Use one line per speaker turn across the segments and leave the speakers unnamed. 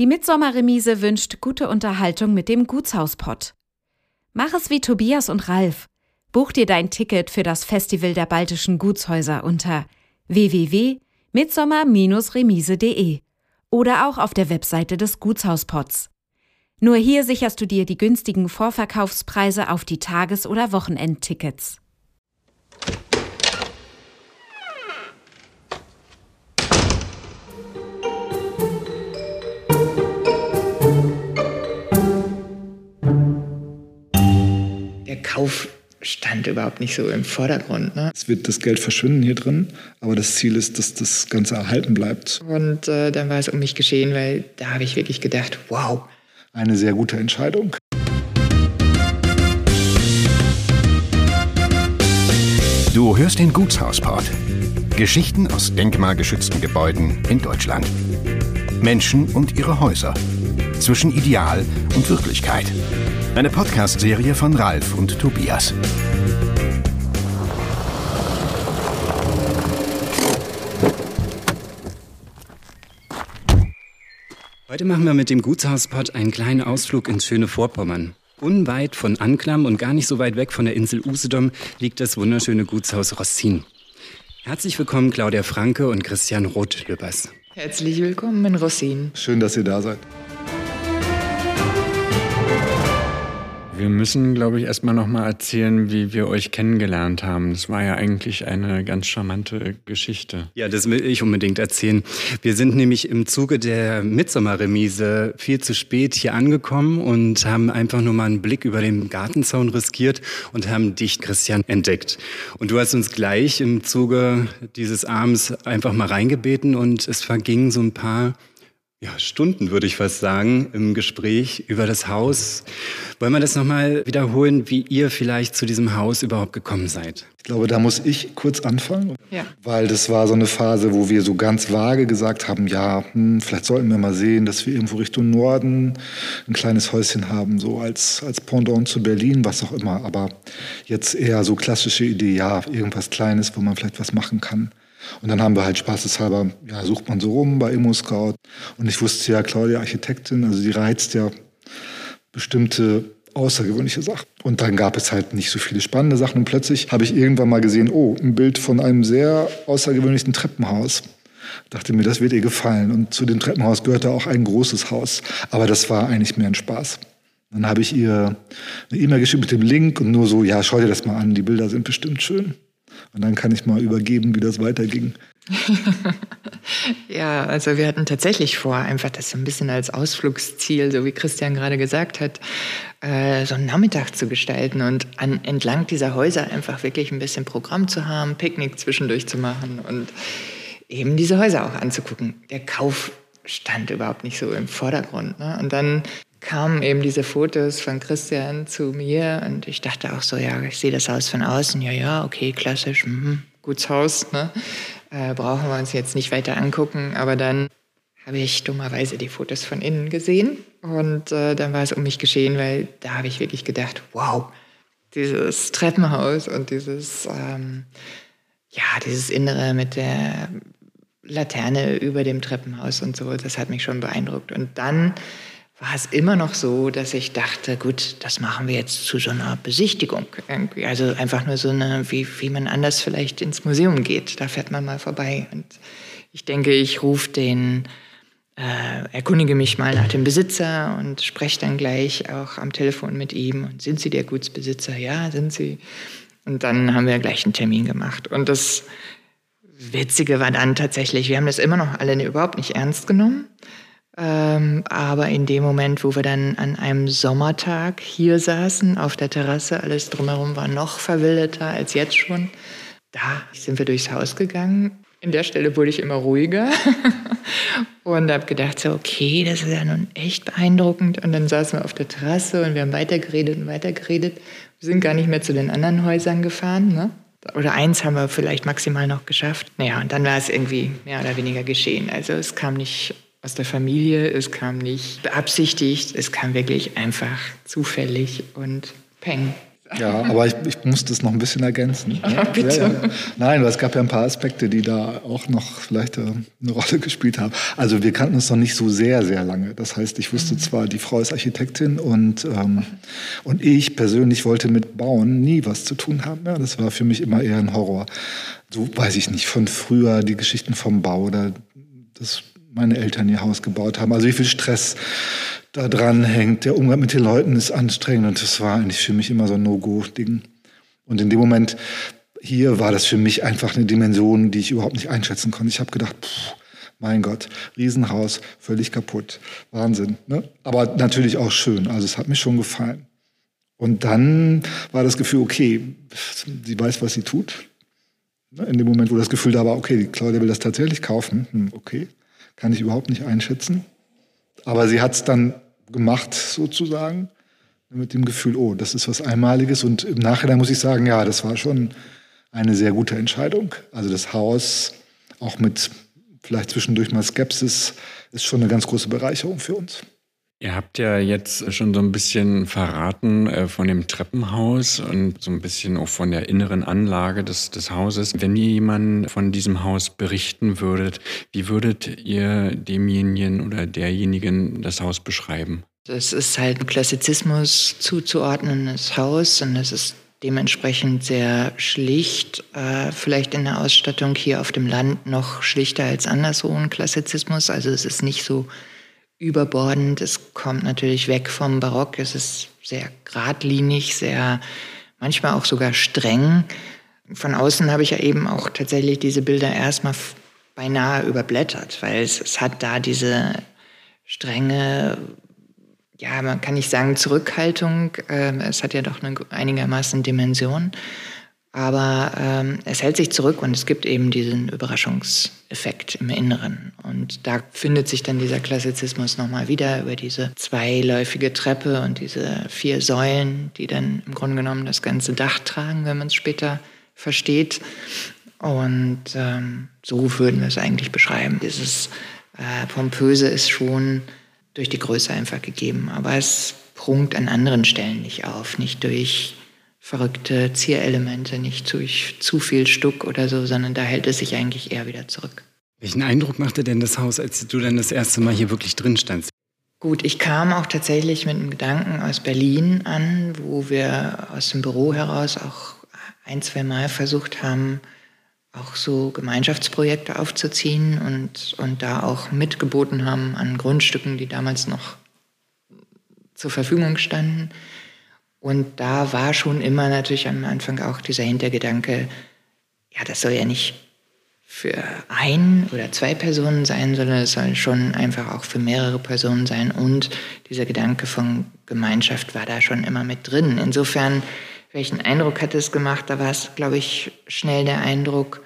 Die Mitsommerremise wünscht gute Unterhaltung mit dem Gutshauspott. Mach es wie Tobias und Ralf. Buch dir dein Ticket für das Festival der baltischen Gutshäuser unter www.mitsommer-remise.de oder auch auf der Webseite des Gutshauspots. Nur hier sicherst du dir die günstigen Vorverkaufspreise auf die Tages- oder Wochenendtickets.
Der Kauf stand überhaupt nicht so im Vordergrund. Ne?
Es wird das Geld verschwinden hier drin, aber das Ziel ist, dass das Ganze erhalten bleibt.
Und äh, dann war es um mich geschehen, weil da habe ich wirklich gedacht, wow,
eine sehr gute Entscheidung.
Du hörst den Gutshausport. Geschichten aus denkmalgeschützten Gebäuden in Deutschland. Menschen und ihre Häuser. Zwischen Ideal und Wirklichkeit. Eine Podcast-Serie von Ralf und Tobias.
Heute machen wir mit dem Gutshauspott einen kleinen Ausflug ins schöne Vorpommern. Unweit von Anklam und gar nicht so weit weg von der Insel Usedom liegt das wunderschöne Gutshaus Rossin. Herzlich willkommen Claudia Franke und Christian Roth-Lübbers.
Herzlich willkommen in Rossin.
Schön, dass ihr da seid.
Wir müssen, glaube ich, erstmal nochmal erzählen, wie wir euch kennengelernt haben. Das war ja eigentlich eine ganz charmante Geschichte.
Ja, das will ich unbedingt erzählen. Wir sind nämlich im Zuge der Mitsommerremise viel zu spät hier angekommen und haben einfach nur mal einen Blick über den Gartenzaun riskiert und haben dich, Christian, entdeckt. Und du hast uns gleich im Zuge dieses Abends einfach mal reingebeten und es vergingen so ein paar ja, Stunden, würde ich fast sagen, im Gespräch über das Haus. Wollen wir das nochmal wiederholen, wie ihr vielleicht zu diesem Haus überhaupt gekommen seid?
Ich glaube, da muss ich kurz anfangen,
Ja.
weil das war so eine Phase, wo wir so ganz vage gesagt haben, ja, hm, vielleicht sollten wir mal sehen, dass wir irgendwo Richtung Norden ein kleines Häuschen haben, so als, als Pendant zu Berlin, was auch immer. Aber jetzt eher so klassische Idee, ja, irgendwas Kleines, wo man vielleicht was machen kann. Und dann haben wir halt spaßeshalber, ja, sucht man so rum bei Immo Scout. Und ich wusste ja, Claudia Architektin, also die reizt ja bestimmte außergewöhnliche Sachen. Und dann gab es halt nicht so viele spannende Sachen. Und plötzlich habe ich irgendwann mal gesehen, oh, ein Bild von einem sehr außergewöhnlichen Treppenhaus. Dachte mir, das wird ihr gefallen. Und zu dem Treppenhaus gehörte auch ein großes Haus. Aber das war eigentlich mehr ein Spaß. Dann habe ich ihr eine E-Mail geschickt mit dem Link und nur so, ja, schau dir das mal an, die Bilder sind bestimmt schön. Und dann kann ich mal übergeben, wie das weiterging.
Ja, also wir hatten tatsächlich vor, einfach das so ein bisschen als Ausflugsziel, so wie Christian gerade gesagt hat, äh, so einen Nachmittag zu gestalten und an, entlang dieser Häuser einfach wirklich ein bisschen Programm zu haben, Picknick zwischendurch zu machen und eben diese Häuser auch anzugucken. Der Kauf stand überhaupt nicht so im Vordergrund. Ne? Und dann kamen eben diese Fotos von Christian zu mir und ich dachte auch so, ja, ich sehe das Haus von außen, ja, ja, okay, klassisch, mhm, gutes Haus, ne? äh, brauchen wir uns jetzt nicht weiter angucken, aber dann habe ich dummerweise die Fotos von innen gesehen und äh, dann war es um mich geschehen, weil da habe ich wirklich gedacht, wow, dieses Treppenhaus und dieses, ähm, ja, dieses Innere mit der Laterne über dem Treppenhaus und so, das hat mich schon beeindruckt. Und dann war es immer noch so, dass ich dachte, gut, das machen wir jetzt zu so einer Besichtigung. Irgendwie. Also einfach nur so eine, wie, wie man anders vielleicht ins Museum geht. Da fährt man mal vorbei. Und ich denke, ich rufe den, äh, erkundige mich mal nach dem Besitzer und spreche dann gleich auch am Telefon mit ihm. Und sind Sie der Gutsbesitzer? Ja, sind Sie. Und dann haben wir gleich einen Termin gemacht. Und das Witzige war dann tatsächlich, wir haben das immer noch alle überhaupt nicht ernst genommen. Ähm, aber in dem Moment, wo wir dann an einem Sommertag hier saßen, auf der Terrasse, alles drumherum war noch verwilderter als jetzt schon, da sind wir durchs Haus gegangen. In der Stelle wurde ich immer ruhiger und habe gedacht, so, okay, das ist ja nun echt beeindruckend. Und dann saßen wir auf der Terrasse und wir haben weitergeredet und weitergeredet. Wir sind gar nicht mehr zu den anderen Häusern gefahren. Ne? Oder eins haben wir vielleicht maximal noch geschafft. Naja, und dann war es irgendwie mehr oder weniger geschehen. Also es kam nicht aus der Familie, es kam nicht beabsichtigt, es kam wirklich einfach zufällig und peng.
Ja, aber ich, ich muss das noch ein bisschen ergänzen. Ja, bitte. Ja, ja. Nein, es gab ja ein paar Aspekte, die da auch noch vielleicht äh, eine Rolle gespielt haben. Also wir kannten uns noch nicht so sehr, sehr lange. Das heißt, ich wusste mhm. zwar, die Frau ist Architektin und, ähm, und ich persönlich wollte mit Bauen nie was zu tun haben. Ja, das war für mich immer eher ein Horror. So weiß ich nicht, von früher die Geschichten vom Bau oder dass meine Eltern ihr Haus gebaut haben. Also wie viel Stress da dran hängt. Der Umgang mit den Leuten ist anstrengend und das war eigentlich für mich immer so ein No-Go-Ding. Und in dem Moment hier war das für mich einfach eine Dimension, die ich überhaupt nicht einschätzen konnte. Ich habe gedacht, pff, mein Gott, Riesenhaus, völlig kaputt, Wahnsinn. Ne? Aber natürlich auch schön. Also es hat mir schon gefallen. Und dann war das Gefühl, okay, sie weiß, was sie tut. Ne? In dem Moment, wo das Gefühl da war, okay, die Claudia will das tatsächlich kaufen, hm, okay, kann ich überhaupt nicht einschätzen. Aber sie hat es dann gemacht, sozusagen, mit dem Gefühl, oh, das ist was Einmaliges. Und im Nachhinein muss ich sagen, ja, das war schon eine sehr gute Entscheidung. Also das Haus, auch mit vielleicht zwischendurch mal Skepsis, ist schon eine ganz große Bereicherung für uns.
Ihr habt ja jetzt schon so ein bisschen verraten äh, von dem Treppenhaus und so ein bisschen auch von der inneren Anlage des, des Hauses. Wenn ihr jemanden von diesem Haus berichten würdet, wie würdet ihr demjenigen oder derjenigen das Haus beschreiben?
Das ist halt ein Klassizismus zuzuordnendes Haus und es ist dementsprechend sehr schlicht, äh, vielleicht in der Ausstattung hier auf dem Land noch schlichter als anderswo ein Klassizismus. Also es ist nicht so überbordend. Es kommt natürlich weg vom Barock. Es ist sehr geradlinig, sehr manchmal auch sogar streng. Von außen habe ich ja eben auch tatsächlich diese Bilder erstmal beinahe überblättert, weil es, es hat da diese strenge, ja, man kann nicht sagen Zurückhaltung. Ähm, es hat ja doch eine einigermaßen Dimension. Aber ähm, es hält sich zurück und es gibt eben diesen Überraschungseffekt im Inneren. Und da findet sich dann dieser Klassizismus nochmal wieder über diese zweiläufige Treppe und diese vier Säulen, die dann im Grunde genommen das ganze Dach tragen, wenn man es später versteht. Und ähm, so würden wir es eigentlich beschreiben. Dieses äh, Pompöse ist schon durch die Größe einfach gegeben, aber es prunkt an anderen Stellen nicht auf, nicht durch verrückte Zierelemente, nicht durch zu viel Stuck oder so, sondern da hält es sich eigentlich eher wieder zurück.
Welchen Eindruck machte denn das Haus, als du dann das erste Mal hier wirklich drin standst?
Gut, ich kam auch tatsächlich mit einem Gedanken aus Berlin an, wo wir aus dem Büro heraus auch ein, zwei Mal versucht haben, auch so Gemeinschaftsprojekte aufzuziehen und, und da auch mitgeboten haben an Grundstücken, die damals noch zur Verfügung standen. Und da war schon immer natürlich am Anfang auch dieser Hintergedanke, ja, das soll ja nicht für ein oder zwei Personen sein, sondern es soll schon einfach auch für mehrere Personen sein. Und dieser Gedanke von Gemeinschaft war da schon immer mit drin. Insofern, welchen Eindruck hat es gemacht? Da war es, glaube ich, schnell der Eindruck,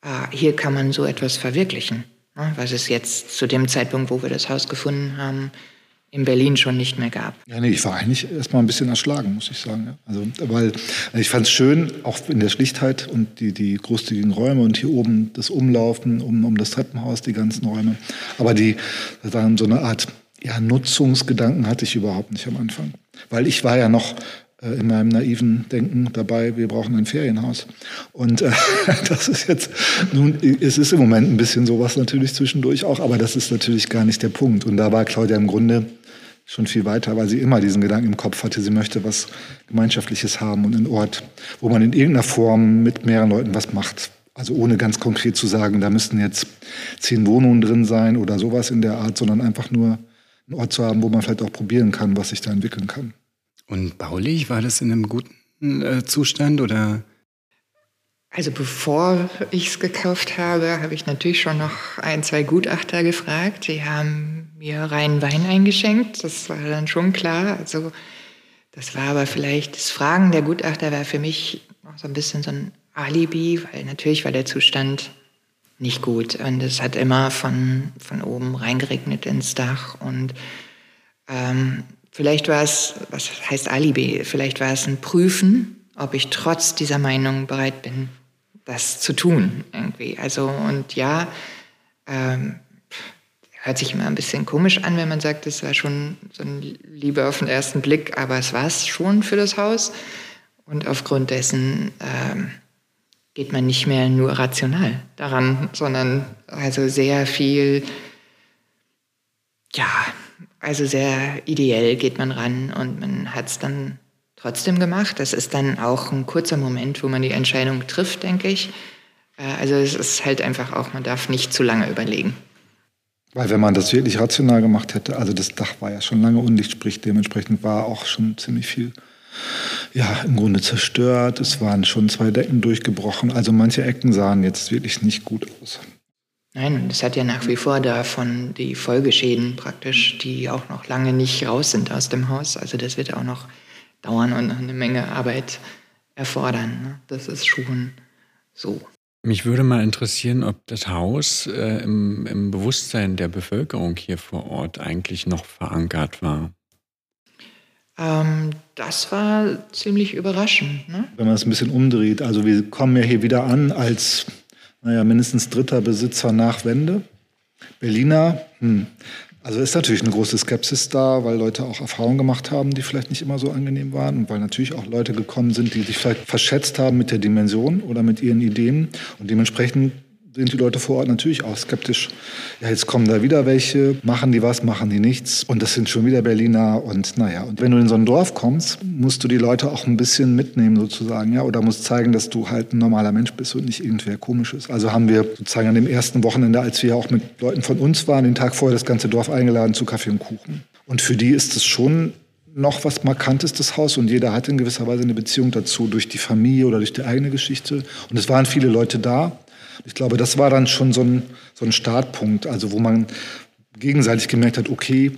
ah, hier kann man so etwas verwirklichen. Ne? Was es jetzt zu dem Zeitpunkt, wo wir das Haus gefunden haben, in Berlin schon nicht mehr gab.
Ja, nee, ich war eigentlich erstmal ein bisschen erschlagen, muss ich sagen. Also, weil ich fand es schön, auch in der Schlichtheit und die, die großzügigen Räume und hier oben das Umlaufen um, um das Treppenhaus, die ganzen Räume. Aber die, waren so eine Art ja, Nutzungsgedanken hatte ich überhaupt nicht am Anfang. Weil ich war ja noch äh, in meinem naiven Denken dabei, wir brauchen ein Ferienhaus. Und äh, das ist jetzt, nun, es ist im Moment ein bisschen sowas natürlich zwischendurch auch, aber das ist natürlich gar nicht der Punkt. Und da war Claudia im Grunde schon viel weiter, weil sie immer diesen Gedanken im Kopf hatte, sie möchte was Gemeinschaftliches haben und einen Ort, wo man in irgendeiner Form mit mehreren Leuten was macht. Also ohne ganz konkret zu sagen, da müssten jetzt zehn Wohnungen drin sein oder sowas in der Art, sondern einfach nur einen Ort zu haben, wo man vielleicht auch probieren kann, was sich da entwickeln kann.
Und baulich, war das in einem guten äh, Zustand oder?
Also bevor ich es gekauft habe, habe ich natürlich schon noch ein, zwei Gutachter gefragt. Die haben mir reinen Wein eingeschenkt. Das war dann schon klar. Also das war aber vielleicht, das Fragen der Gutachter war für mich noch so ein bisschen so ein Alibi, weil natürlich war der Zustand nicht gut. Und es hat immer von, von oben reingeregnet ins Dach. Und ähm, vielleicht war es, was heißt Alibi? Vielleicht war es ein Prüfen, ob ich trotz dieser Meinung bereit bin, das zu tun irgendwie. Also und ja, ähm, hört sich immer ein bisschen komisch an, wenn man sagt, es war schon so ein Liebe auf den ersten Blick, aber es war es schon für das Haus. Und aufgrund dessen ähm, geht man nicht mehr nur rational daran, sondern also sehr viel, ja, also sehr ideell geht man ran und man hat es dann trotzdem gemacht. Das ist dann auch ein kurzer Moment, wo man die Entscheidung trifft, denke ich. Äh, also es ist halt einfach auch, man darf nicht zu lange überlegen.
Weil wenn man das wirklich rational gemacht hätte, also das Dach war ja schon lange undicht, sprich dementsprechend war auch schon ziemlich viel, ja, im Grunde zerstört. Es waren schon zwei Decken durchgebrochen. Also manche Ecken sahen jetzt wirklich nicht gut aus.
Nein, und es hat ja nach wie vor davon die Folgeschäden praktisch, die auch noch lange nicht raus sind aus dem Haus. Also das wird auch noch dauern und eine Menge Arbeit erfordern. Ne? Das ist schon so.
Mich würde mal interessieren, ob das Haus äh, im, im, Bewusstsein der Bevölkerung hier vor Ort eigentlich noch verankert war.
Ähm, das war ziemlich überraschend. Ne?
Wenn man es ein bisschen umdreht, also wir kommen ja hier wieder an als naja, mindestens dritter Besitzer nach Wende. Berliner, hm, also ist natürlich eine große Skepsis da, weil Leute auch Erfahrungen gemacht haben, die vielleicht nicht immer so angenehm waren und weil natürlich auch Leute gekommen sind, die sich vielleicht verschätzt haben mit der Dimension oder mit ihren Ideen. Und dementsprechend sind die Leute vor Ort natürlich auch skeptisch. Ja, jetzt kommen da wieder welche, machen die was, machen die nichts. Und das sind schon wieder Berliner. Und naja, und wenn du in so ein Dorf kommst, musst du die Leute auch ein bisschen mitnehmen sozusagen, ja, oder musst zeigen, dass du halt ein normaler Mensch bist und nicht irgendwer komisches. Also haben wir sozusagen an dem ersten Wochenende, als wir auch mit Leuten von uns waren, den Tag vorher das ganze Dorf eingeladen zu Kaffee und Kuchen. Und für die ist es schon noch was Markantes, das Haus. Und jeder hatte in gewisser Weise eine Beziehung dazu, durch die Familie oder durch die eigene Geschichte. Und es waren viele Leute da. Ich glaube, das war dann schon so ein, so ein Startpunkt, also wo man gegenseitig gemerkt hat, okay,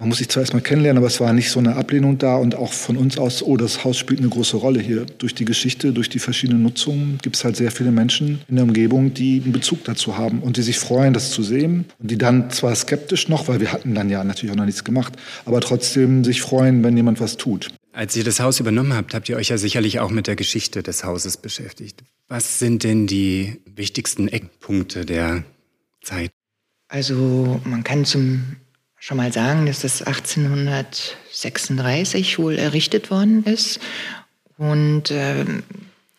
man muss sich zwar erstmal kennenlernen, aber es war nicht so eine Ablehnung da und auch von uns aus, oh, das Haus spielt eine große Rolle hier. Durch die Geschichte, durch die verschiedenen Nutzungen gibt es halt sehr viele Menschen in der Umgebung, die einen Bezug dazu haben und die sich freuen, das zu sehen und die dann zwar skeptisch noch, weil wir hatten dann ja natürlich auch noch nichts gemacht, aber trotzdem sich freuen, wenn jemand was tut.
Als ihr das Haus übernommen habt, habt ihr euch ja sicherlich auch mit der Geschichte des Hauses beschäftigt. Was sind denn die wichtigsten Eckpunkte der Zeit?
Also man kann zum schon mal sagen, dass das 1836 wohl errichtet worden ist. Und äh,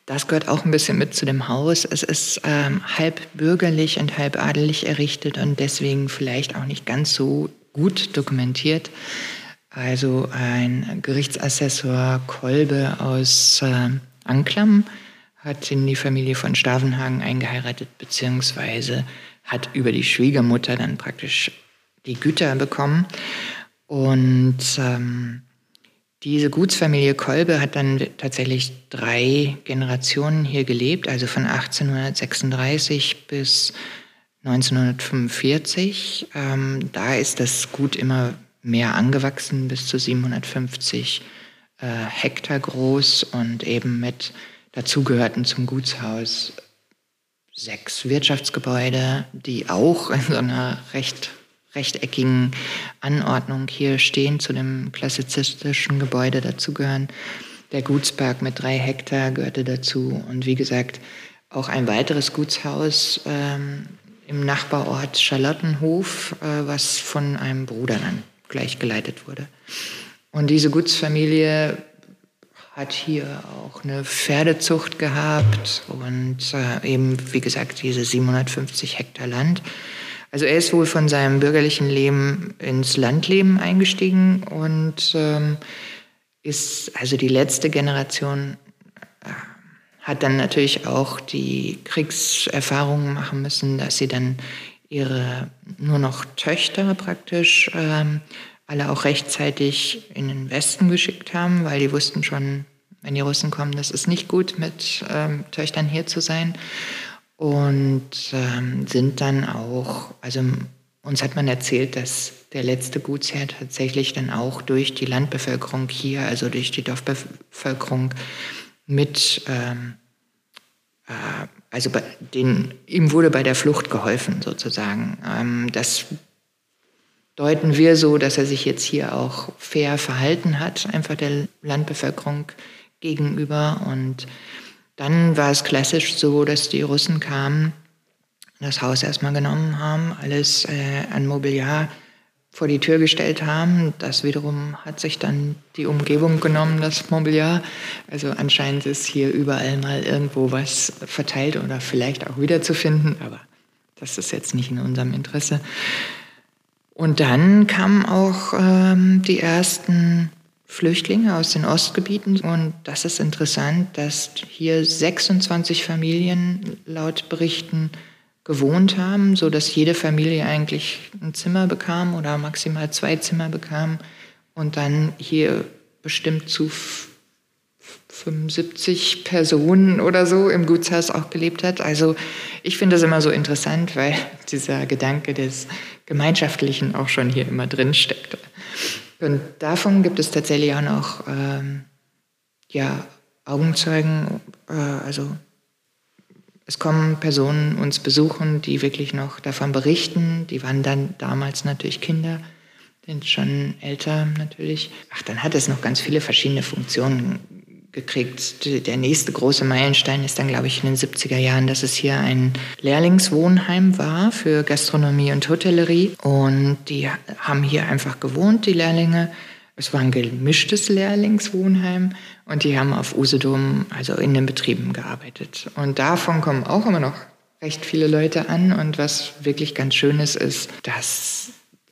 das gehört auch ein bisschen mit zu dem Haus. Es ist ähm, halb bürgerlich und halb adelig errichtet und deswegen vielleicht auch nicht ganz so gut dokumentiert. Also ein Gerichtsassessor Kolbe aus äh, Anklam hat in die Familie von Stavenhagen eingeheiratet, beziehungsweise hat über die Schwiegermutter dann praktisch die Güter bekommen. Und ähm, diese Gutsfamilie Kolbe hat dann tatsächlich drei Generationen hier gelebt, also von 1836 bis 1945. Ähm, da ist das Gut immer mehr angewachsen, bis zu 750 äh, Hektar groß und eben mit dazugehörten zum Gutshaus sechs Wirtschaftsgebäude, die auch in so einer recht rechteckigen Anordnung hier stehen, zu dem klassizistischen Gebäude dazugehören. Der Gutspark mit drei Hektar gehörte dazu und wie gesagt auch ein weiteres Gutshaus ähm, im Nachbarort Charlottenhof, äh, was von einem Bruder dann gleich geleitet wurde. Und diese Gutsfamilie hat hier auch eine Pferdezucht gehabt und äh, eben, wie gesagt, diese 750 Hektar Land. Also er ist wohl von seinem bürgerlichen Leben ins Landleben eingestiegen und ähm, ist also die letzte Generation äh, hat dann natürlich auch die Kriegserfahrungen machen müssen, dass sie dann ihre nur noch Töchter praktisch ähm, alle auch rechtzeitig in den Westen geschickt haben, weil die wussten schon, wenn die Russen kommen, das ist nicht gut, mit ähm, Töchtern hier zu sein. Und ähm, sind dann auch, also uns hat man erzählt, dass der letzte Gutsherr tatsächlich dann auch durch die Landbevölkerung hier, also durch die Dorfbevölkerung mit ähm, äh, also bei den, ihm wurde bei der Flucht geholfen sozusagen. Ähm, das deuten wir so, dass er sich jetzt hier auch fair verhalten hat, einfach der Landbevölkerung gegenüber. Und dann war es klassisch so, dass die Russen kamen, das Haus erstmal genommen haben, alles äh, an Mobiliar vor die Tür gestellt haben. Das wiederum hat sich dann die Umgebung genommen, das Mobiliar. Also anscheinend ist hier überall mal irgendwo was verteilt oder vielleicht auch wiederzufinden, aber das ist jetzt nicht in unserem Interesse. Und dann kamen auch ähm, die ersten Flüchtlinge aus den Ostgebieten. Und das ist interessant, dass hier 26 Familien laut Berichten gewohnt haben, so dass jede Familie eigentlich ein Zimmer bekam oder maximal zwei Zimmer bekam und dann hier bestimmt zu 75 Personen oder so im Gutshaus auch gelebt hat. Also ich finde das immer so interessant, weil dieser Gedanke des Gemeinschaftlichen auch schon hier immer drin steckt. Und davon gibt es tatsächlich auch noch ähm, ja, Augenzeugen, äh, also es kommen Personen uns besuchen, die wirklich noch davon berichten. Die waren dann damals natürlich Kinder, sind schon älter natürlich. Ach, dann hat es noch ganz viele verschiedene Funktionen gekriegt. Der nächste große Meilenstein ist dann, glaube ich, in den 70er Jahren, dass es hier ein Lehrlingswohnheim war für Gastronomie und Hotellerie. Und die haben hier einfach gewohnt, die Lehrlinge. Es war ein gemischtes Lehrlingswohnheim und die haben auf Usedom, also in den Betrieben gearbeitet. Und davon kommen auch immer noch recht viele Leute an. Und was wirklich ganz schön ist, ist, dass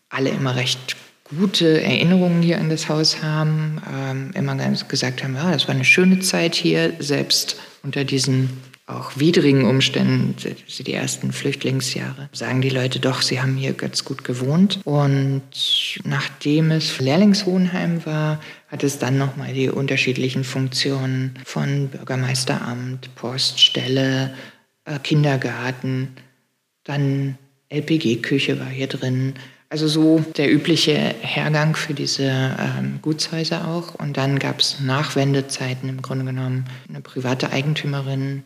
alle immer recht gute Erinnerungen hier an das Haus haben, ähm, immer ganz gesagt haben, ja, das war eine schöne Zeit hier, selbst unter diesen auch widrigen Umständen, die ersten Flüchtlingsjahre, sagen die Leute doch, sie haben hier ganz gut gewohnt. Und nachdem es Lehrlingswohnheim war, hat es dann nochmal die unterschiedlichen Funktionen von Bürgermeisteramt, Poststelle, äh, Kindergarten, dann LPG-Küche war hier drin. Also so der übliche Hergang für diese ähm, Gutshäuser auch. Und dann gab es Nachwendezeiten im Grunde genommen eine private Eigentümerin,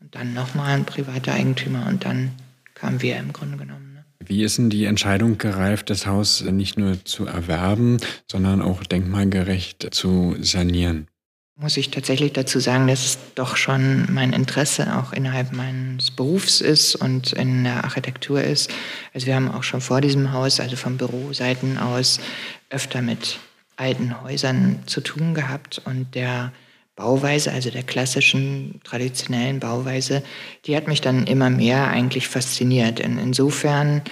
und dann nochmal ein privater Eigentümer und dann kamen wir im Grunde genommen. Ne?
Wie ist denn die Entscheidung gereift, das Haus nicht nur zu erwerben, sondern auch denkmalgerecht zu sanieren?
Muss ich tatsächlich dazu sagen, dass doch schon mein Interesse auch innerhalb meines Berufs ist und in der Architektur ist. Also wir haben auch schon vor diesem Haus, also von Büroseiten aus, öfter mit alten Häusern zu tun gehabt und der Bauweise, also der klassischen, traditionellen Bauweise, die hat mich dann immer mehr eigentlich fasziniert. In, insofern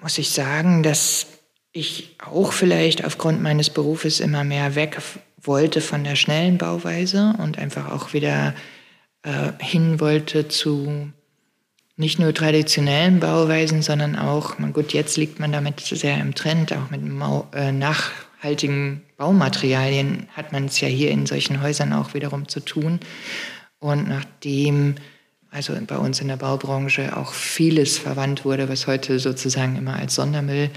muss ich sagen, dass ich auch vielleicht aufgrund meines Berufes immer mehr weg wollte von der schnellen Bauweise und einfach auch wieder äh, hin wollte zu nicht nur traditionellen Bauweisen, sondern auch, gut, jetzt liegt man damit sehr im Trend, auch mit Mau äh, nach nachhaltigen Baumaterialien hat man es ja hier in solchen Häusern auch wiederum zu tun. Und nachdem also bei uns in der Baubranche auch vieles verwandt wurde, was heute sozusagen immer als Sondermüll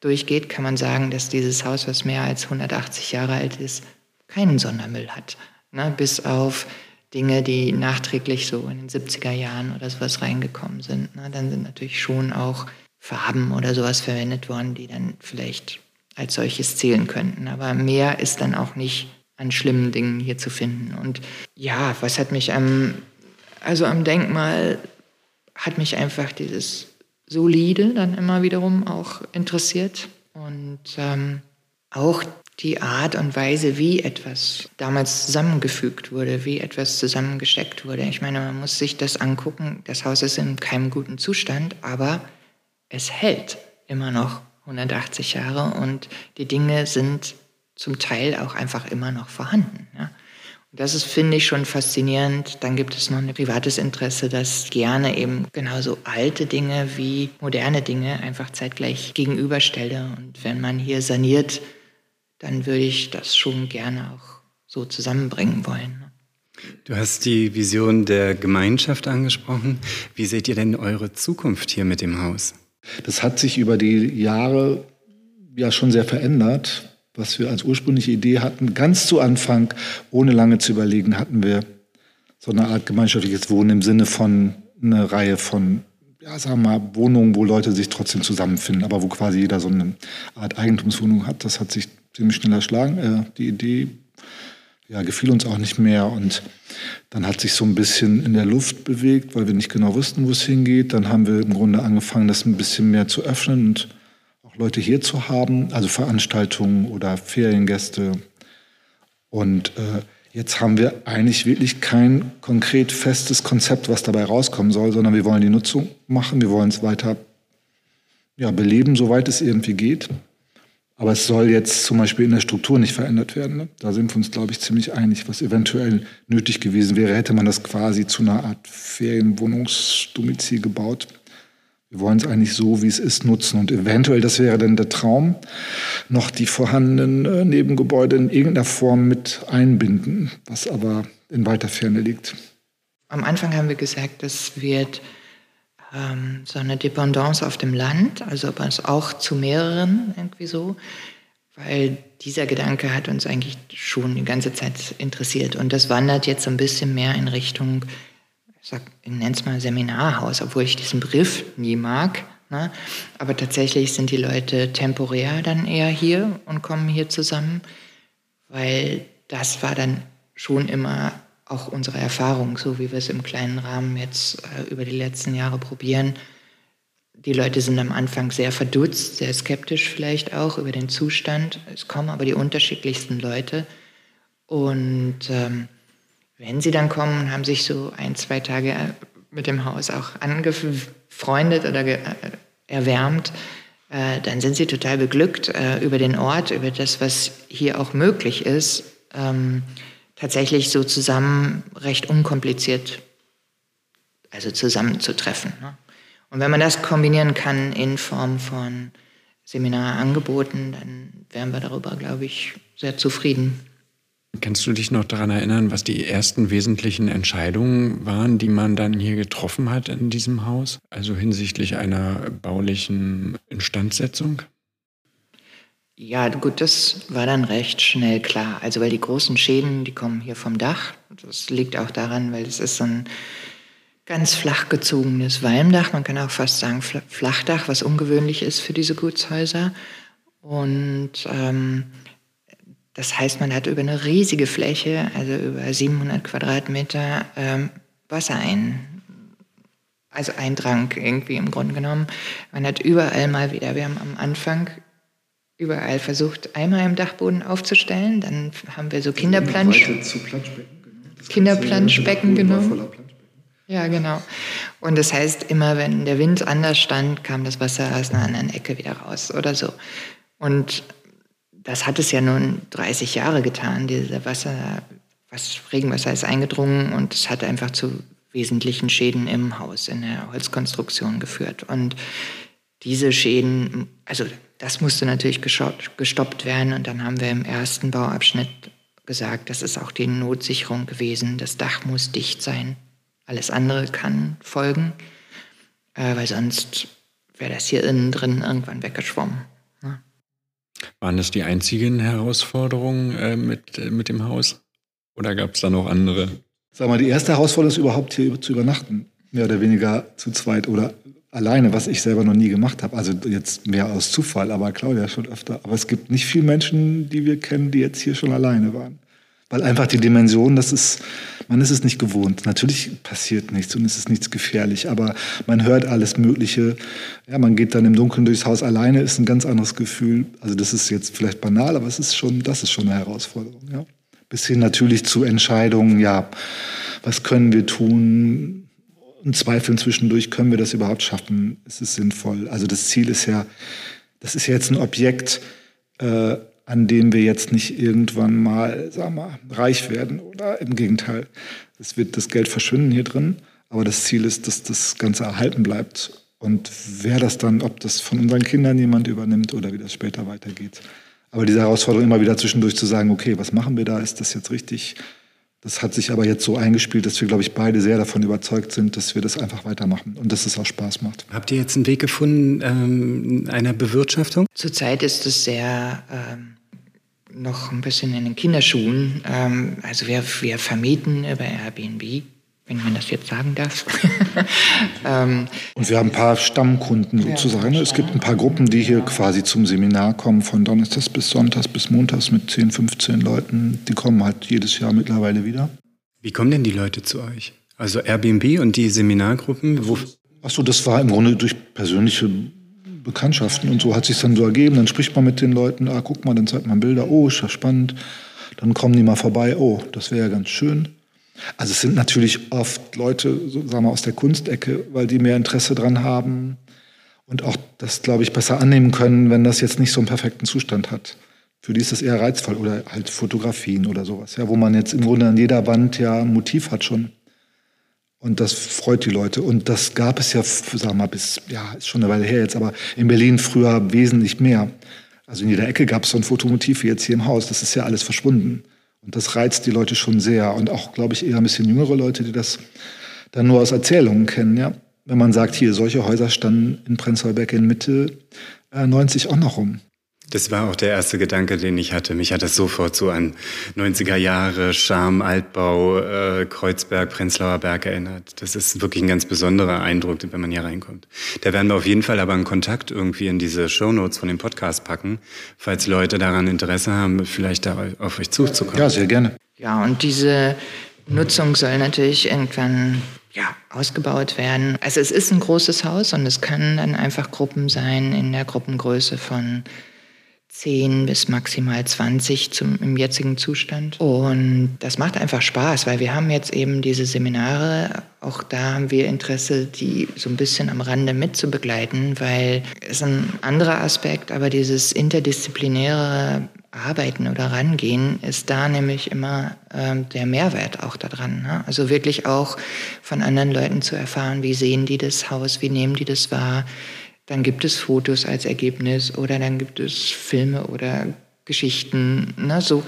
durchgeht, kann man sagen, dass dieses Haus, was mehr als 180 Jahre alt ist, keinen Sondermüll hat. Ne? Bis auf Dinge, die nachträglich so in den 70er Jahren oder sowas reingekommen sind. Ne? Dann sind natürlich schon auch Farben oder sowas verwendet worden, die dann vielleicht als solches zählen könnten. Aber mehr ist dann auch nicht an schlimmen Dingen hier zu finden. Und ja, was hat mich am, also am Denkmal hat mich einfach dieses Solide dann immer wiederum auch interessiert und ähm, auch die Art und Weise, wie etwas damals zusammengefügt wurde, wie etwas zusammengesteckt wurde. Ich meine, man muss sich das angucken. Das Haus ist in keinem guten Zustand, aber es hält immer noch 180 Jahre und die Dinge sind zum Teil auch einfach immer noch vorhanden. Ja. Und das ist, finde ich, schon faszinierend. Dann gibt es noch ein privates Interesse, das gerne eben genauso alte Dinge wie moderne Dinge einfach zeitgleich gegenüberstelle. Und wenn man hier saniert, dann würde ich das schon gerne auch so zusammenbringen wollen.
Du hast die Vision der Gemeinschaft angesprochen. Wie seht ihr denn eure Zukunft hier mit dem Haus?
Das hat sich über die Jahre ja schon sehr verändert. Was wir als ursprüngliche Idee hatten, ganz zu Anfang, ohne lange zu überlegen, hatten wir so eine Art gemeinschaftliches Wohnen im Sinne von einer Reihe von, ja, sagen wir mal, Wohnungen, wo Leute sich trotzdem zusammenfinden, aber wo quasi jeder so eine Art Eigentumswohnung hat. Das hat sich ziemlich schnell erschlagen. Äh, die Idee ja, gefiel uns auch nicht mehr. Und dann hat sich so ein bisschen in der Luft bewegt, weil wir nicht genau wussten, wo es hingeht. Dann haben wir im Grunde angefangen, das ein bisschen mehr zu öffnen und auch Leute hier zu haben, also Veranstaltungen oder Feriengäste. Und äh, jetzt haben wir eigentlich wirklich kein konkret festes Konzept, was dabei rauskommen soll, sondern wir wollen die Nutzung machen, wir wollen es weiter ja, beleben, soweit es irgendwie geht. Aber es soll jetzt zum Beispiel in der Struktur nicht verändert werden. Ne? Da sind wir uns, glaube ich, ziemlich einig. Was eventuell nötig gewesen wäre, hätte man das quasi zu einer Art Ferienwohnungsdomizil gebaut. Wir wollen es eigentlich so, wie es ist, nutzen. Und eventuell, das wäre dann der Traum, noch die vorhandenen äh, Nebengebäude in irgendeiner Form mit einbinden, was aber in weiter Ferne liegt.
Am Anfang haben wir gesagt, das wird ähm, so eine Dependance auf dem Land, also aber auch zu mehreren irgendwie so, weil dieser Gedanke hat uns eigentlich schon die ganze Zeit interessiert. Und das wandert jetzt so ein bisschen mehr in Richtung ich nenne es mal Seminarhaus, obwohl ich diesen Begriff nie mag. Ne? Aber tatsächlich sind die Leute temporär dann eher hier und kommen hier zusammen, weil das war dann schon immer auch unsere Erfahrung, so wie wir es im kleinen Rahmen jetzt äh, über die letzten Jahre probieren. Die Leute sind am Anfang sehr verdutzt, sehr skeptisch vielleicht auch über den Zustand. Es kommen aber die unterschiedlichsten Leute. Und ähm, wenn sie dann kommen und haben sich so ein, zwei Tage mit dem Haus auch angefreundet oder äh, erwärmt, äh, dann sind sie total beglückt äh, über den Ort, über das, was hier auch möglich ist, ähm, tatsächlich so zusammen recht unkompliziert, also zusammenzutreffen. Ne? Und wenn man das kombinieren kann in Form von Seminarangeboten, dann wären wir darüber, glaube ich, sehr zufrieden.
Kannst du dich noch daran erinnern, was die ersten wesentlichen Entscheidungen waren, die man dann hier getroffen hat in diesem Haus? Also hinsichtlich einer baulichen Instandsetzung?
Ja, gut, das war dann recht schnell klar. Also weil die großen Schäden, die kommen hier vom Dach. Das liegt auch daran, weil es ist so ein ganz flach gezogenes Walmdach. Man kann auch fast sagen Flachdach, was ungewöhnlich ist für diese Gutshäuser. Und ähm, das heißt, man hat über eine riesige Fläche, also über 700 Quadratmeter, ähm, Wasser ein, also Eindrang irgendwie im Grunde genommen. Man hat überall mal wieder, wir haben am Anfang überall versucht, Eimer im Dachboden aufzustellen. Dann haben wir so Kinderplansch genau. Kinderplanschbecken genommen. Ja, genau. Und das heißt, immer wenn der Wind anders stand, kam das Wasser aus einer anderen Ecke wieder raus oder so. Und das hat es ja nun 30 Jahre getan. Diese Wasser, was, Regenwasser ist eingedrungen und es hat einfach zu wesentlichen Schäden im Haus, in der Holzkonstruktion geführt. Und diese Schäden, also das musste natürlich gestoppt werden. Und dann haben wir im ersten Bauabschnitt gesagt, das ist auch die Notsicherung gewesen. Das Dach muss dicht sein. Alles andere kann folgen, äh, weil sonst wäre das hier innen drin irgendwann weggeschwommen.
Waren das die einzigen Herausforderungen äh, mit, äh, mit dem Haus? Oder gab es da noch andere?
Sag mal, die erste Herausforderung ist überhaupt hier zu übernachten. Mehr oder weniger zu zweit oder alleine, was ich selber noch nie gemacht habe. Also jetzt mehr aus Zufall, aber Claudia schon öfter. Aber es gibt nicht viele Menschen, die wir kennen, die jetzt hier schon alleine waren. Weil einfach die Dimension, das ist, man ist es nicht gewohnt. Natürlich passiert nichts und es ist nichts gefährlich, aber man hört alles Mögliche. Ja, man geht dann im Dunkeln durchs Haus alleine, ist ein ganz anderes Gefühl. Also das ist jetzt vielleicht banal, aber es ist schon, das ist schon eine Herausforderung. Ja. Bis hin natürlich zu Entscheidungen, ja, was können wir tun? Und Zweifeln zwischendurch, können wir das überhaupt schaffen? Ist es sinnvoll? Also das Ziel ist ja, das ist ja jetzt ein Objekt, äh, an dem wir jetzt nicht irgendwann mal, sagen wir, reich werden. Oder im Gegenteil, es wird das Geld verschwinden hier drin. Aber das Ziel ist, dass das Ganze erhalten bleibt. Und wer das dann, ob das von unseren Kindern jemand übernimmt oder wie das später weitergeht. Aber diese Herausforderung immer wieder zwischendurch zu sagen, okay, was machen wir da? Ist das jetzt richtig? Das hat sich aber jetzt so eingespielt, dass wir, glaube ich, beide sehr davon überzeugt sind, dass wir das einfach weitermachen und dass es auch Spaß macht.
Habt ihr jetzt einen Weg gefunden ähm, einer Bewirtschaftung?
Zurzeit ist es sehr ähm, noch ein bisschen in den Kinderschuhen. Ähm, also wir, wir vermieten über Airbnb, wenn man das jetzt sagen darf.
ähm, und wir haben ein paar Stammkunden sozusagen. Es gibt ein paar Gruppen, die hier quasi zum Seminar kommen, von Donnerstags bis Sonntags bis Montags mit 10, 15 Leuten. Die kommen halt jedes Jahr mittlerweile wieder.
Wie kommen denn die Leute zu euch? Also Airbnb und die Seminargruppen?
Wo Achso, das war im Grunde durch persönliche Bekanntschaften und so hat sich dann so ergeben. Dann spricht man mit den Leuten, ah, guck mal, dann zeigt man Bilder, oh, ist ja spannend. Dann kommen die mal vorbei, oh, das wäre ja ganz schön. Also es sind natürlich oft Leute, so, aus der Kunstecke, weil die mehr Interesse dran haben und auch das, glaube ich, besser annehmen können, wenn das jetzt nicht so einen perfekten Zustand hat. Für die ist das eher reizvoll oder halt Fotografien oder sowas, ja, wo man jetzt im Grunde an jeder Wand ja ein Motiv hat schon. Und das freut die Leute. Und das gab es ja, sagen wir mal, bis, ja, ist schon eine Weile her jetzt, aber in Berlin früher wesentlich mehr. Also in jeder Ecke gab es so ein Fotomotiv wie jetzt hier im Haus. Das ist ja alles verschwunden. Und das reizt die Leute schon sehr. Und auch, glaube ich, eher ein bisschen jüngere Leute, die das dann nur aus Erzählungen kennen, ja. Wenn man sagt, hier, solche Häuser standen in Prenzlauer Berg in Mitte äh, 90 auch noch rum.
Das war auch der erste Gedanke, den ich hatte. Mich hat das sofort so an 90er Jahre, Charme, Altbau, äh, Kreuzberg, Prenzlauer Berg erinnert. Das ist wirklich ein ganz besonderer Eindruck, wenn man hier reinkommt. Da werden wir auf jeden Fall aber einen Kontakt irgendwie in diese Shownotes von dem Podcast packen, falls Leute daran Interesse haben, vielleicht da auf euch zuzukommen.
Ja, sehr gerne.
Ja, und diese Nutzung soll natürlich irgendwann ja, ausgebaut werden. Also es ist ein großes Haus und es können dann einfach Gruppen sein in der Gruppengröße von 10 bis maximal 20 zum, im jetzigen Zustand. Und das macht einfach Spaß, weil wir haben jetzt eben diese Seminare, auch da haben wir Interesse, die so ein bisschen am Rande mitzubegleiten, weil es ein anderer Aspekt, aber dieses interdisziplinäre Arbeiten oder Rangehen ist da nämlich immer ähm, der Mehrwert auch daran. Ne? Also wirklich auch von anderen Leuten zu erfahren, wie sehen die das Haus, wie nehmen die das wahr, dann gibt es Fotos als Ergebnis oder dann gibt es Filme oder Geschichten. Ne, so.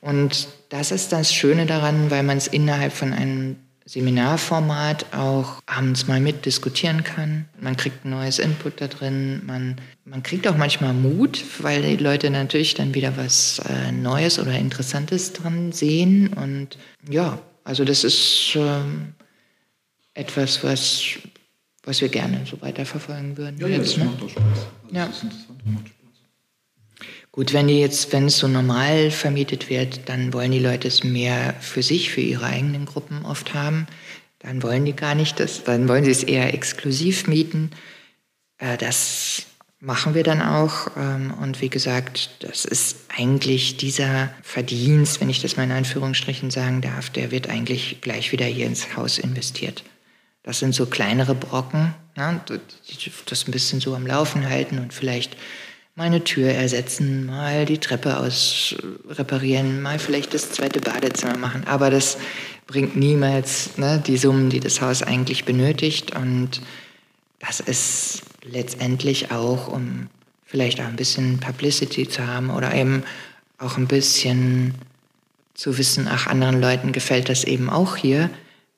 Und das ist das Schöne daran, weil man es innerhalb von einem Seminarformat auch abends mal mitdiskutieren kann. Man kriegt neues Input da drin. Man, man kriegt auch manchmal Mut, weil die Leute natürlich dann wieder was äh, Neues oder Interessantes dran sehen. Und ja, also das ist ähm, etwas, was was wir gerne so weiterverfolgen würden.
Ja, ja jetzt, das ne? macht auch Spaß. Also ja. Das ist interessant, macht Spaß.
Gut, wenn die jetzt, wenn es so normal vermietet wird, dann wollen die Leute es mehr für sich, für ihre eigenen Gruppen oft haben. Dann wollen die gar nicht das, dann wollen sie es eher exklusiv mieten. Äh, das machen wir dann auch. Ähm, und wie gesagt, das ist eigentlich dieser Verdienst, wenn ich das mal in Anführungsstrichen sagen darf, der wird eigentlich gleich wieder hier ins Haus investiert. Das sind so kleinere Brocken, ne, das ein bisschen so am Laufen halten und vielleicht mal eine Tür ersetzen, mal die Treppe aus reparieren, mal vielleicht das zweite Badezimmer machen. Aber das bringt niemals ne, die Summen, die das Haus eigentlich benötigt. Und das ist letztendlich auch, um vielleicht auch ein bisschen Publicity zu haben oder eben auch ein bisschen zu wissen, ach, anderen Leuten gefällt das eben auch hier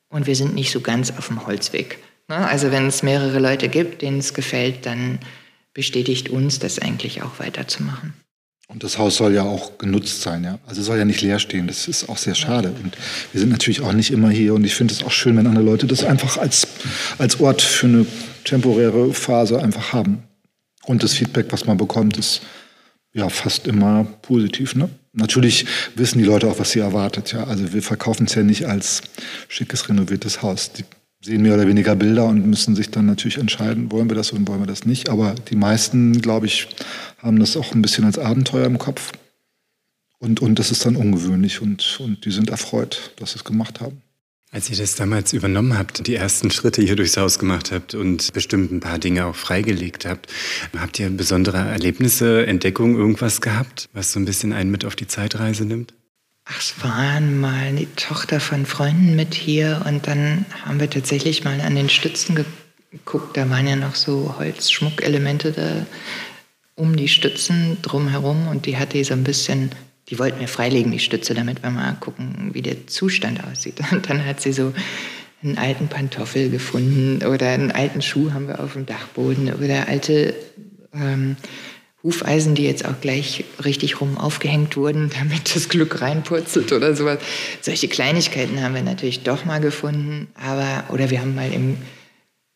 und wir sind nicht so ganz auf dem Holzweg. Ne? Also wenn es mehrere Leute gibt, denen es gefällt, dann bestätigt uns, das eigentlich auch weiterzumachen.
Und das Haus soll ja auch genutzt sein, ja. Also soll ja nicht leer stehen. Das ist auch sehr schade. Und wir sind natürlich auch nicht immer hier. Und ich finde es auch schön, wenn andere Leute das einfach als, als Ort für eine temporäre Phase einfach haben. Und das Feedback, was man bekommt, ist ja fast immer positiv, ne? Natürlich wissen die Leute auch, was sie erwartet. Ja? Also wir verkaufen es ja nicht als schickes, renoviertes Haus. Die sehen mehr oder weniger Bilder und müssen sich dann natürlich entscheiden, wollen wir das oder wollen wir das nicht. Aber die meisten, glaube ich, haben das auch ein bisschen als Abenteuer im Kopf. Und, und das ist dann ungewöhnlich und, und die sind erfreut, dass sie es gemacht haben.
Als ihr das damals übernommen habt, die ersten Schritte hier durchs Haus gemacht habt und bestimmt ein paar Dinge auch freigelegt habt, habt ihr besondere Erlebnisse, Entdeckungen, irgendwas gehabt, was so ein bisschen einen mit auf die Zeitreise nimmt?
Ach, es waren mal die Tochter von Freunden mit hier und dann haben wir tatsächlich mal an den Stützen geguckt. Da waren ja noch so Holzschmuckelemente da um die Stützen drumherum und die hat die so ein bisschen die wollten mir freilegen, die Stütze, damit wir mal gucken, wie der Zustand aussieht. Und dann hat sie so einen alten Pantoffel gefunden oder einen alten Schuh haben wir auf dem Dachboden oder alte ähm, Hufeisen, die jetzt auch gleich richtig rum aufgehängt wurden, damit das Glück reinpurzelt oder sowas. Solche Kleinigkeiten haben wir natürlich doch mal gefunden, aber oder wir haben mal im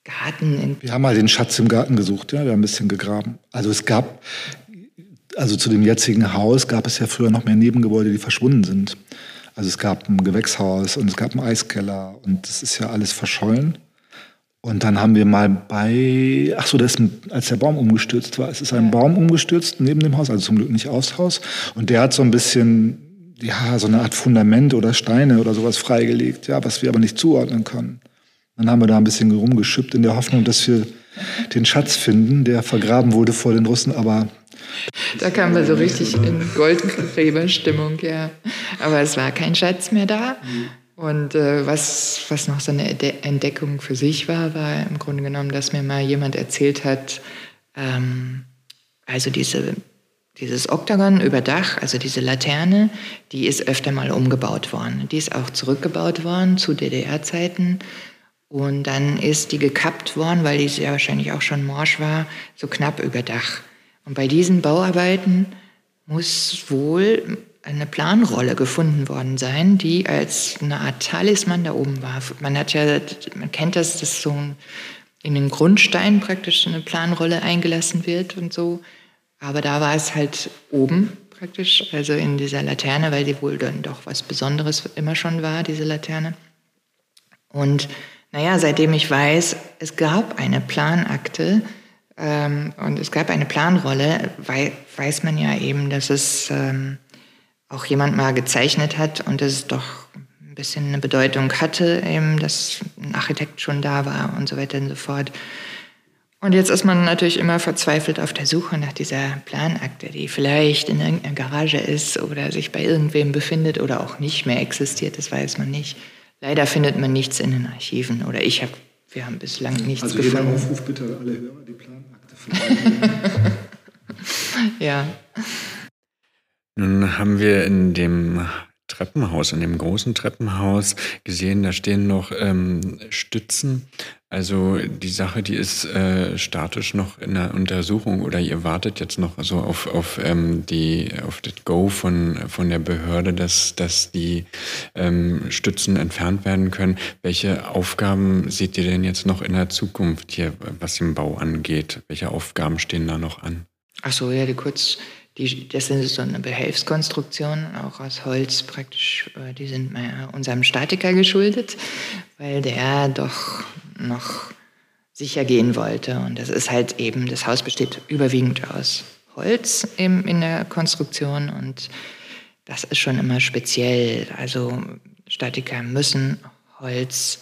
Garten.
wir haben mal den Schatz im Garten gesucht, ja, wir haben ein bisschen gegraben. Also es gab also zu dem jetzigen Haus gab es ja früher noch mehr Nebengebäude, die verschwunden sind. Also es gab ein Gewächshaus und es gab einen Eiskeller und das ist ja alles verschollen. Und dann haben wir mal bei, ach so, das als der Baum umgestürzt war, es ist ein Baum umgestürzt neben dem Haus, also zum Glück nicht aufs Haus. Und der hat so ein bisschen, ja, so eine Art Fundament oder Steine oder sowas freigelegt, ja, was wir aber nicht zuordnen können. Dann haben wir da ein bisschen rumgeschippt in der Hoffnung, dass wir den Schatz finden, der vergraben wurde vor den Russen, aber
da kamen wir so richtig in Goldgräberstimmung, ja. Aber es war kein Schatz mehr da. Und äh, was, was noch so eine Entdeckung für sich war, war im Grunde genommen, dass mir mal jemand erzählt hat, ähm, also diese, dieses Oktagon über Dach, also diese Laterne, die ist öfter mal umgebaut worden. Die ist auch zurückgebaut worden zu DDR-Zeiten. Und dann ist die gekappt worden, weil die ja wahrscheinlich auch schon morsch war, so knapp über Dach. Und bei diesen Bauarbeiten muss wohl eine Planrolle gefunden worden sein, die als eine Art Talisman da oben war. Man hat ja, man kennt das, dass so in den Grundstein praktisch eine Planrolle eingelassen wird und so. Aber da war es halt oben praktisch, also in dieser Laterne, weil die wohl dann doch was Besonderes immer schon war, diese Laterne. Und naja, seitdem ich weiß, es gab eine Planakte ähm, und es gab eine Planrolle, wei weiß man ja eben, dass es ähm, auch jemand mal gezeichnet hat und es doch ein bisschen eine Bedeutung hatte, eben, dass ein Architekt schon da war und so weiter und so fort. Und jetzt ist man natürlich immer verzweifelt auf der Suche nach dieser Planakte, die vielleicht in irgendeiner Garage ist oder sich bei irgendwem befindet oder auch nicht mehr existiert, das weiß man nicht. Leider findet man nichts in den Archiven oder ich habe, wir haben bislang nichts also gefunden. Also
Aufruf bitte alle Hörer, die Planakte
ja.
Nun haben wir in dem Treppenhaus, in dem großen Treppenhaus gesehen, da stehen noch ähm, Stützen. Also die Sache, die ist äh, statisch noch in der Untersuchung oder ihr wartet jetzt noch so auf, auf, ähm, die, auf das Go von, von der Behörde, dass, dass die ähm, Stützen entfernt werden können. Welche Aufgaben seht ihr denn jetzt noch in der Zukunft hier, was den Bau angeht? Welche Aufgaben stehen da noch an?
Ach so, ja, die kurz die, das sind so eine Behelfskonstruktion, auch aus Holz praktisch. Äh, die sind mehr unserem Statiker geschuldet, weil der doch noch sicher gehen wollte. Und das ist halt eben, das Haus besteht überwiegend aus Holz im, in der Konstruktion und das ist schon immer speziell. Also Statiker müssen Holz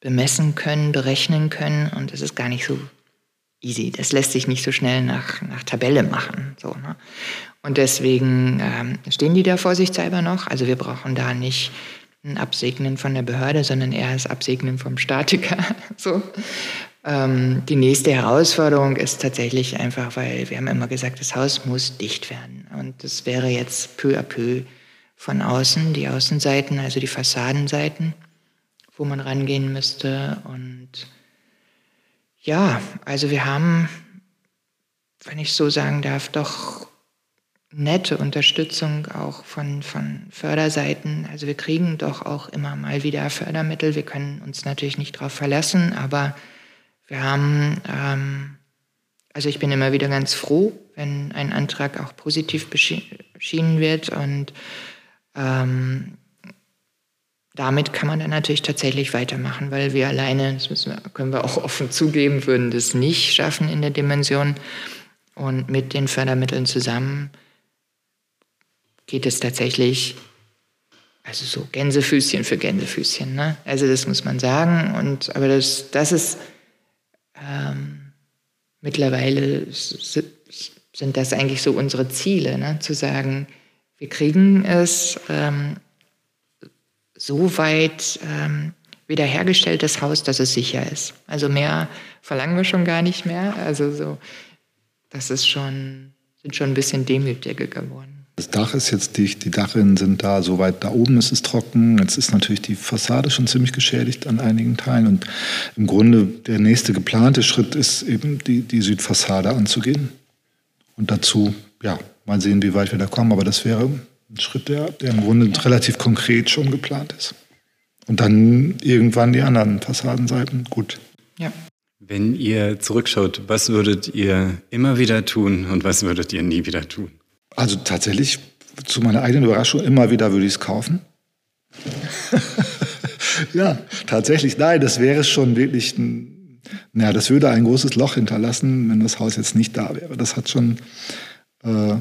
bemessen können, berechnen können und es ist gar nicht so easy. Das lässt sich nicht so schnell nach, nach Tabelle machen. So, ne? Und deswegen ähm, stehen die da vorsichtshalber noch. Also wir brauchen da nicht ein Absegnen von der Behörde, sondern eher das Absegnen vom Statiker. so. Ähm, die nächste Herausforderung ist tatsächlich einfach, weil wir haben immer gesagt, das Haus muss dicht werden. Und das wäre jetzt peu à peu von außen, die Außenseiten, also die Fassadenseiten, wo man rangehen müsste. Und ja, also wir haben, wenn ich so sagen darf, doch nette Unterstützung auch von, von Förderseiten. Also wir kriegen doch auch immer mal wieder Fördermittel. Wir können uns natürlich nicht darauf verlassen, aber wir haben, ähm, also ich bin immer wieder ganz froh, wenn ein Antrag auch positiv beschienen wird und ähm, damit kann man dann natürlich tatsächlich weitermachen, weil wir alleine, das wir, können wir auch offen zugeben, würden das nicht schaffen in der Dimension. Und mit den Fördermitteln zusammen geht es tatsächlich, also so Gänsefüßchen für Gänsefüßchen. Ne? Also das muss man sagen. Und, aber das, das ist ähm, mittlerweile sind das eigentlich so unsere Ziele, ne? zu sagen, wir kriegen es ähm, so weit ähm, wiederhergestellt, das Haus, dass es sicher ist. Also mehr verlangen wir schon gar nicht mehr. Also so, das ist schon, sind schon ein bisschen demütiger geworden.
Das Dach ist jetzt dicht, die Dachrinnen sind da, soweit da oben ist es trocken. Jetzt ist natürlich die Fassade schon ziemlich geschädigt an einigen Teilen. Und im Grunde der nächste geplante Schritt ist eben die, die Südfassade anzugehen. Und dazu, ja, mal sehen, wie weit wir da kommen. Aber das wäre ein Schritt, der, der im Grunde relativ konkret schon geplant ist. Und dann irgendwann die anderen Fassadenseiten. Gut.
Ja.
Wenn ihr zurückschaut, was würdet ihr immer wieder tun und was würdet ihr nie wieder tun?
Also tatsächlich, zu meiner eigenen Überraschung, immer wieder würde ich es kaufen. ja, tatsächlich, nein, das wäre schon wirklich ein, naja, das würde ein großes Loch hinterlassen, wenn das Haus jetzt nicht da wäre. Das hat schon äh,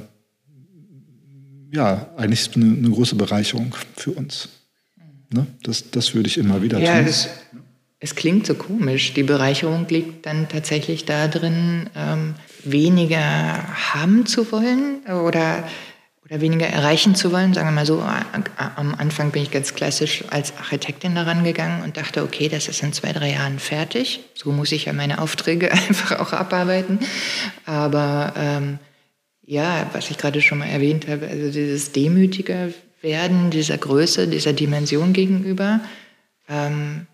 ja eigentlich eine, eine, große Bereicherung für uns. Ne? Das, das würde ich immer wieder
ja,
tun.
Das, es klingt so komisch. Die Bereicherung liegt dann tatsächlich darin, ähm, weniger haben zu wollen oder oder weniger erreichen zu wollen, sagen wir mal so. Am Anfang bin ich ganz klassisch als Architektin daran gegangen und dachte, okay, das ist in zwei, drei Jahren fertig. So muss ich ja meine Aufträge einfach auch abarbeiten. Aber ähm, ja, was ich gerade schon mal erwähnt habe, also dieses demütiger werden dieser Größe, dieser Dimension gegenüber, ähm,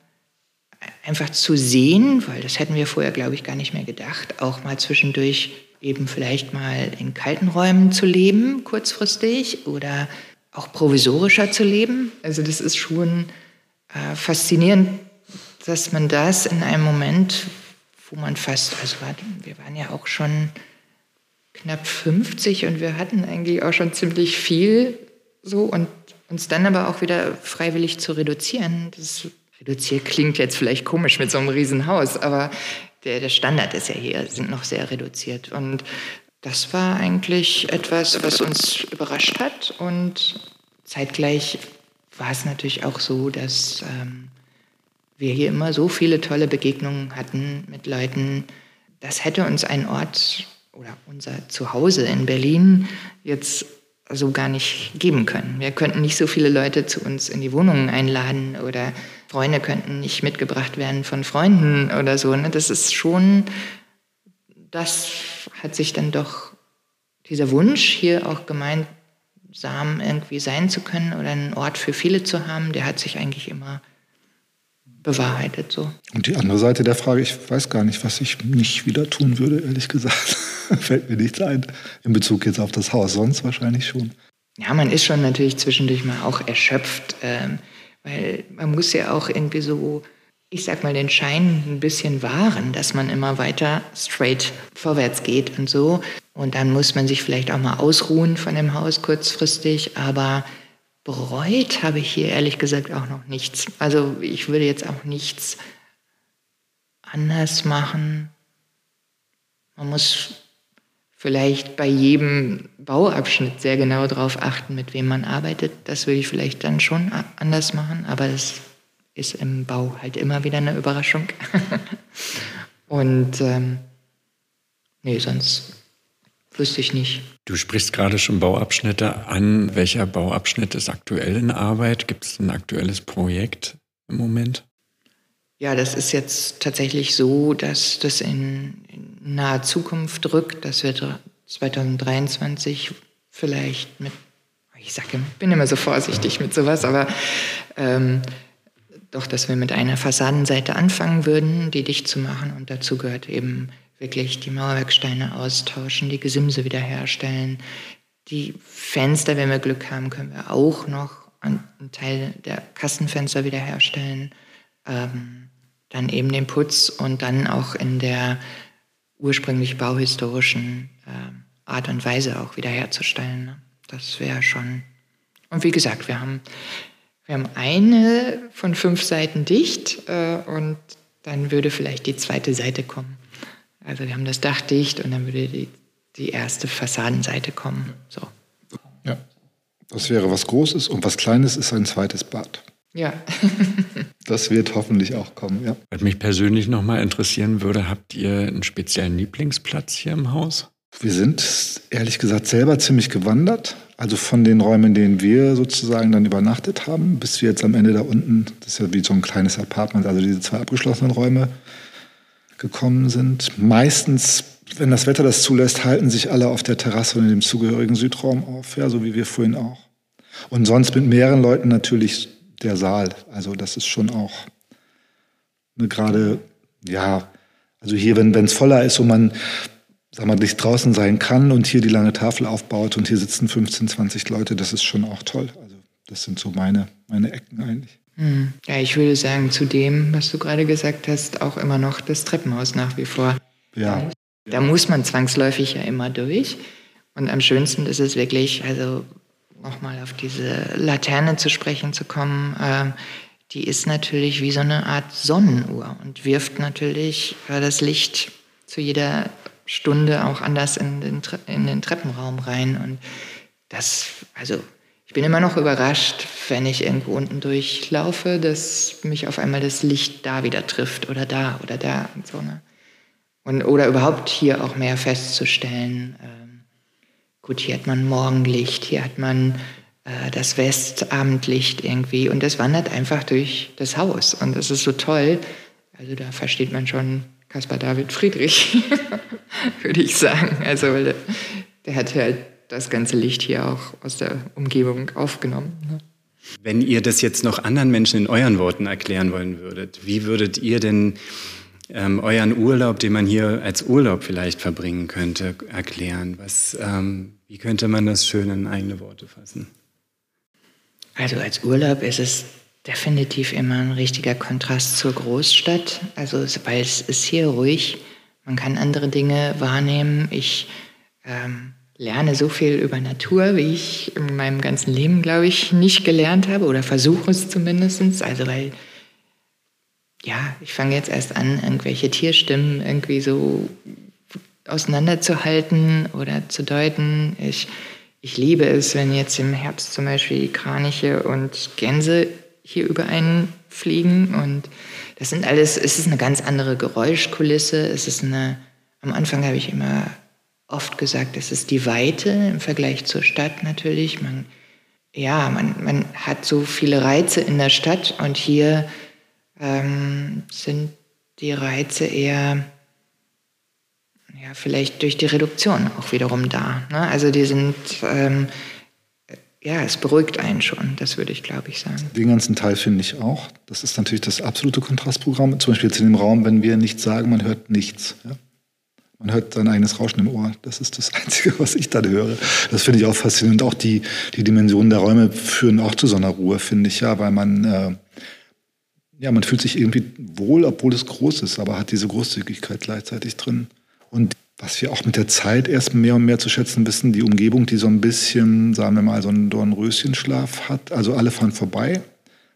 einfach zu sehen, weil das hätten wir vorher, glaube ich, gar nicht mehr gedacht, auch mal zwischendurch eben vielleicht mal in kalten Räumen zu leben, kurzfristig, oder auch provisorischer zu leben. Also das ist schon äh, faszinierend, dass man das in einem Moment, wo man fast, also wir waren ja auch schon knapp 50 und wir hatten eigentlich auch schon ziemlich viel so und uns dann aber auch wieder freiwillig zu reduzieren. Das reduziert klingt jetzt vielleicht komisch mit so einem Riesenhaus, aber der, der Standard ist ja hier, sind noch sehr reduziert. Und das war eigentlich etwas, was uns überrascht hat. Und zeitgleich war es natürlich auch so, dass ähm, wir hier immer so viele tolle Begegnungen hatten mit Leuten. Das hätte uns ein Ort oder unser Zuhause in Berlin jetzt so gar nicht geben können. Wir könnten nicht so viele Leute zu uns in die Wohnungen einladen oder Freunde könnten nicht mitgebracht werden von Freunden oder so. Ne? Das ist schon, das hat sich dann doch, dieser Wunsch hier auch gemeinsam irgendwie sein zu können oder einen Ort für viele zu haben, der hat sich eigentlich immer bewahrheitet so.
Und die andere Seite der Frage, ich weiß gar nicht, was ich nicht wieder tun würde, ehrlich gesagt. Fällt mir nichts ein in Bezug jetzt auf das Haus, sonst wahrscheinlich schon.
Ja, man ist schon natürlich zwischendurch mal auch erschöpft, ähm, weil man muss ja auch irgendwie so, ich sag mal, den Schein ein bisschen wahren, dass man immer weiter straight vorwärts geht und so. Und dann muss man sich vielleicht auch mal ausruhen von dem Haus kurzfristig, aber bereut habe ich hier ehrlich gesagt auch noch nichts. Also ich würde jetzt auch nichts anders machen. Man muss vielleicht bei jedem Bauabschnitt sehr genau darauf achten, mit wem man arbeitet. Das würde ich vielleicht dann schon anders machen, aber es ist im Bau halt immer wieder eine Überraschung. Und ähm, nee, sonst wüsste ich nicht.
Du sprichst gerade schon Bauabschnitte an. Welcher Bauabschnitt ist aktuell in Arbeit? Gibt es ein aktuelles Projekt im Moment?
Ja, das ist jetzt tatsächlich so, dass das in, in naher Zukunft rückt, dass wir 2023 vielleicht mit, ich sage, bin immer so vorsichtig mit sowas, aber ähm, doch, dass wir mit einer Fassadenseite anfangen würden, die dicht zu machen. Und dazu gehört eben wirklich die Mauerwerksteine austauschen, die Gesimse wiederherstellen. Die Fenster, wenn wir Glück haben, können wir auch noch einen Teil der Kassenfenster wiederherstellen. Ähm, dann eben den Putz und dann auch in der ursprünglich bauhistorischen äh, Art und Weise auch wiederherzustellen. Ne? Das wäre schon. Und wie gesagt, wir haben, wir haben eine von fünf Seiten dicht äh, und dann würde vielleicht die zweite Seite kommen. Also wir haben das Dach dicht und dann würde die, die erste Fassadenseite kommen. So.
Ja, das wäre was Großes und was Kleines ist ein zweites Bad.
Ja.
das wird hoffentlich auch kommen, ja.
Was mich persönlich nochmal interessieren würde, habt ihr einen speziellen Lieblingsplatz hier im Haus?
Wir sind ehrlich gesagt selber ziemlich gewandert. Also von den Räumen, in denen wir sozusagen dann übernachtet haben, bis wir jetzt am Ende da unten, das ist ja wie so ein kleines Apartment, also diese zwei abgeschlossenen Räume gekommen sind. Meistens, wenn das Wetter das zulässt, halten sich alle auf der Terrasse und in dem zugehörigen Südraum auf, ja, so wie wir vorhin auch. Und sonst mit mehreren Leuten natürlich der Saal. Also das ist schon auch eine gerade, ja, also hier, wenn es voller ist und man, sag mal, nicht draußen sein kann und hier die lange Tafel aufbaut und hier sitzen 15, 20 Leute, das ist schon auch toll. Also das sind so meine, meine Ecken eigentlich.
Hm. Ja, ich würde sagen, zu dem, was du gerade gesagt hast, auch immer noch das Treppenhaus nach wie vor.
Ja.
Da muss man zwangsläufig ja immer durch. Und am schönsten ist es wirklich, also nochmal auf diese Laterne zu sprechen zu kommen, äh, die ist natürlich wie so eine Art Sonnenuhr und wirft natürlich das Licht zu jeder Stunde auch anders in den, in den Treppenraum rein. Und das, also ich bin immer noch überrascht, wenn ich irgendwo unten durchlaufe, dass mich auf einmal das Licht da wieder trifft oder da oder da und so. Ne? Und, oder überhaupt hier auch mehr festzustellen. Ähm, gut, hier hat man Morgenlicht, hier hat man äh, das Westabendlicht irgendwie und das wandert einfach durch das Haus und das ist so toll. Also da versteht man schon Caspar David Friedrich, würde ich sagen. Also weil der, der hat halt das ganze Licht hier auch aus der Umgebung aufgenommen. Ne?
Wenn ihr das jetzt noch anderen Menschen in euren Worten erklären wollen würdet, wie würdet ihr denn ähm, euren Urlaub, den man hier als Urlaub vielleicht verbringen könnte, erklären? Was, ähm, wie könnte man das schön in eigene Worte fassen?
Also als Urlaub ist es definitiv immer ein richtiger Kontrast zur Großstadt. Also weil es ist hier ruhig, man kann andere Dinge wahrnehmen. Ich ähm, lerne so viel über Natur, wie ich in meinem ganzen Leben, glaube ich, nicht gelernt habe oder versuche es zumindest. Also weil, ja, ich fange jetzt erst an, irgendwelche Tierstimmen irgendwie so auseinanderzuhalten oder zu deuten. Ich ich liebe es, wenn jetzt im Herbst zum Beispiel Kraniche und Gänse hier über einen fliegen. Und das sind alles, es ist eine ganz andere Geräuschkulisse. Es ist eine, am Anfang habe ich immer oft gesagt, es ist die Weite im Vergleich zur Stadt natürlich. Man, ja, man, man hat so viele Reize in der Stadt und hier ähm, sind die Reize eher ja, vielleicht durch die Reduktion auch wiederum da. Ne? Also die sind, ähm, ja, es beruhigt einen schon, das würde ich, glaube ich, sagen.
Den ganzen Teil finde ich auch. Das ist natürlich das absolute Kontrastprogramm. Zum Beispiel jetzt in dem Raum, wenn wir nichts sagen, man hört nichts. Ja? Man hört sein eigenes Rauschen im Ohr. Das ist das Einzige, was ich dann höre. Das finde ich auch faszinierend. Und auch die, die Dimensionen der Räume führen auch zu so einer Ruhe, finde ich ja, weil man, äh, ja, man fühlt sich irgendwie wohl, obwohl es groß ist, aber hat diese Großzügigkeit gleichzeitig drin. Und was wir auch mit der Zeit erst mehr und mehr zu schätzen wissen, die Umgebung, die so ein bisschen, sagen wir mal, so einen Dornröschenschlaf hat. Also alle fahren vorbei,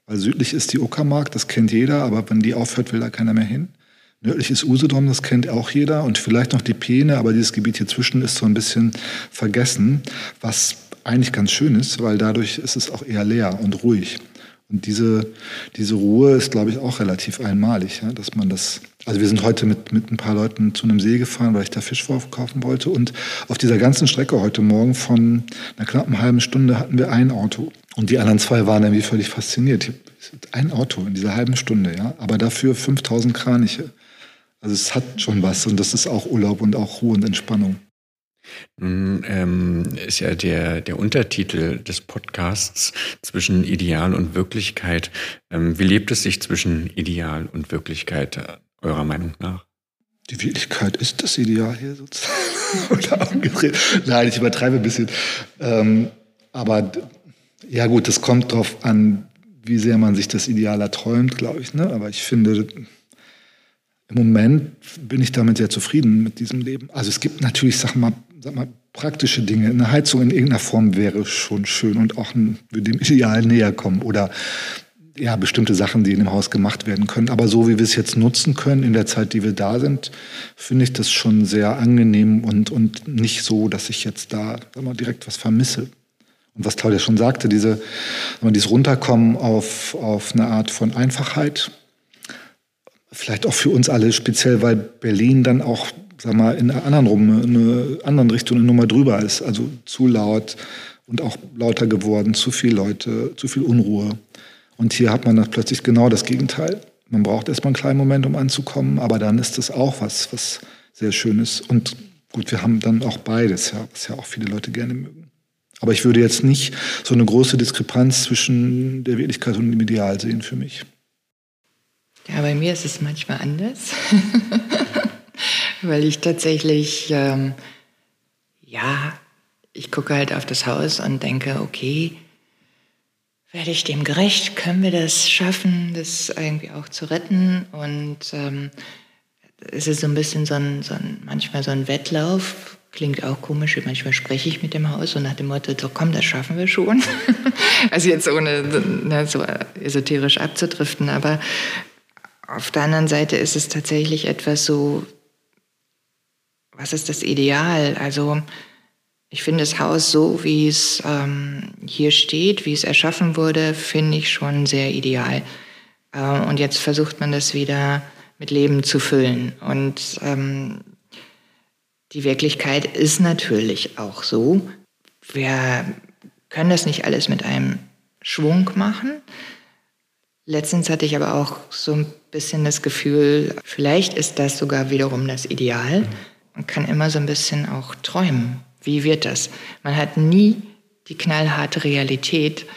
weil südlich ist die Uckermark, das kennt jeder, aber wenn die aufhört, will da keiner mehr hin. Nördlich ist Usedom, das kennt auch jeder und vielleicht noch die Peene, aber dieses Gebiet hier zwischen ist so ein bisschen vergessen, was eigentlich ganz schön ist, weil dadurch ist es auch eher leer und ruhig. Und diese, diese Ruhe ist, glaube ich, auch relativ einmalig, ja, dass man das. Also wir sind heute mit, mit ein paar Leuten zu einem See gefahren, weil ich da Fisch kaufen wollte. Und auf dieser ganzen Strecke heute Morgen von einer knappen halben Stunde hatten wir ein Auto. Und die anderen zwei waren irgendwie völlig fasziniert. Ein Auto in dieser halben Stunde, ja. Aber dafür 5000 Kraniche. Also es hat schon was und das ist auch Urlaub und auch Ruhe und Entspannung.
Nun ähm, ist ja der, der Untertitel des Podcasts zwischen Ideal und Wirklichkeit. Ähm, wie lebt es sich zwischen Ideal und Wirklichkeit, eurer Meinung nach?
Die Wirklichkeit ist das Ideal hier sozusagen. Nein, ich übertreibe ein bisschen. Ähm, aber ja gut, es kommt darauf an, wie sehr man sich das Ideal erträumt, glaube ich. Ne? Aber ich finde, im Moment bin ich damit sehr zufrieden mit diesem Leben. Also es gibt natürlich, sag mal, sag mal praktische Dinge. Eine Heizung in irgendeiner Form wäre schon schön und auch dem Ideal näher kommen. Oder ja, bestimmte Sachen, die in dem Haus gemacht werden können. Aber so wie wir es jetzt nutzen können in der Zeit, die wir da sind, finde ich das schon sehr angenehm und, und nicht so, dass ich jetzt da mal, direkt was vermisse. Und was Claudia schon sagte, diese, dieses Runterkommen auf, auf eine Art von Einfachheit, vielleicht auch für uns alle speziell, weil Berlin dann auch, sag mal, in einer anderen, Rum, in einer anderen Richtung eine Nummer drüber ist. Also zu laut und auch lauter geworden, zu viele Leute, zu viel Unruhe. Und hier hat man dann plötzlich genau das Gegenteil. Man braucht erstmal einen kleinen Moment, um anzukommen, aber dann ist das auch was, was sehr schön ist. Und gut, wir haben dann auch beides, ja, was ja auch viele Leute gerne mögen. Aber ich würde jetzt nicht so eine große Diskrepanz zwischen der Wirklichkeit und dem Ideal sehen für mich.
Ja, bei mir ist es manchmal anders, weil ich tatsächlich, ähm, ja, ich gucke halt auf das Haus und denke, okay, werde ich dem gerecht? Können wir das schaffen, das irgendwie auch zu retten? Und ähm, es ist so ein bisschen so ein, so ein, manchmal so ein Wettlauf, Klingt auch komisch. Manchmal spreche ich mit dem Haus so nach dem Motto, so komm, das schaffen wir schon. also jetzt ohne ne, so esoterisch abzudriften, aber auf der anderen Seite ist es tatsächlich etwas so, was ist das Ideal? Also ich finde das Haus so, wie es ähm, hier steht, wie es erschaffen wurde, finde ich schon sehr ideal. Äh, und jetzt versucht man das wieder mit Leben zu füllen. Und ähm, die Wirklichkeit ist natürlich auch so. Wir können das nicht alles mit einem Schwung machen. Letztens hatte ich aber auch so ein bisschen das Gefühl, vielleicht ist das sogar wiederum das Ideal. Man kann immer so ein bisschen auch träumen. Wie wird das? Man hat nie die knallharte Realität.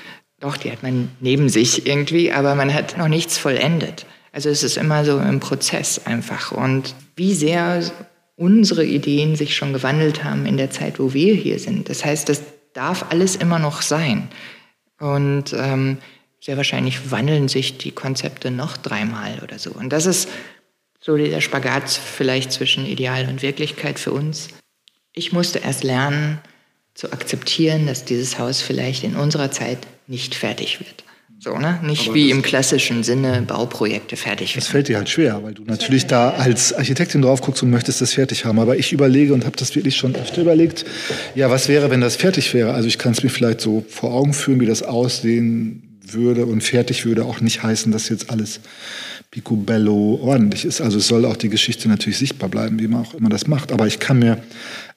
Doch, die hat man neben sich irgendwie, aber man hat noch nichts vollendet. Also es ist immer so im Prozess einfach. Und wie sehr unsere Ideen sich schon gewandelt haben in der Zeit, wo wir hier sind. Das heißt, das darf alles immer noch sein. Und ähm, sehr wahrscheinlich wandeln sich die Konzepte noch dreimal oder so. Und das ist so der Spagat vielleicht zwischen Ideal und Wirklichkeit für uns. Ich musste erst lernen zu akzeptieren, dass dieses Haus vielleicht in unserer Zeit nicht fertig wird. So, ne? Nicht Aber wie im klassischen Sinne Bauprojekte fertig werden.
Das fällt dir halt schwer, weil du natürlich da als Architektin drauf guckst und möchtest das fertig haben. Aber ich überlege und habe das wirklich schon öfter überlegt, ja, was wäre, wenn das fertig wäre? Also ich kann es mir vielleicht so vor Augen führen, wie das aussehen würde und fertig würde auch nicht heißen, dass jetzt alles picobello ordentlich ist. Also es soll auch die Geschichte natürlich sichtbar bleiben, wie man auch immer das macht. Aber ich kann mir,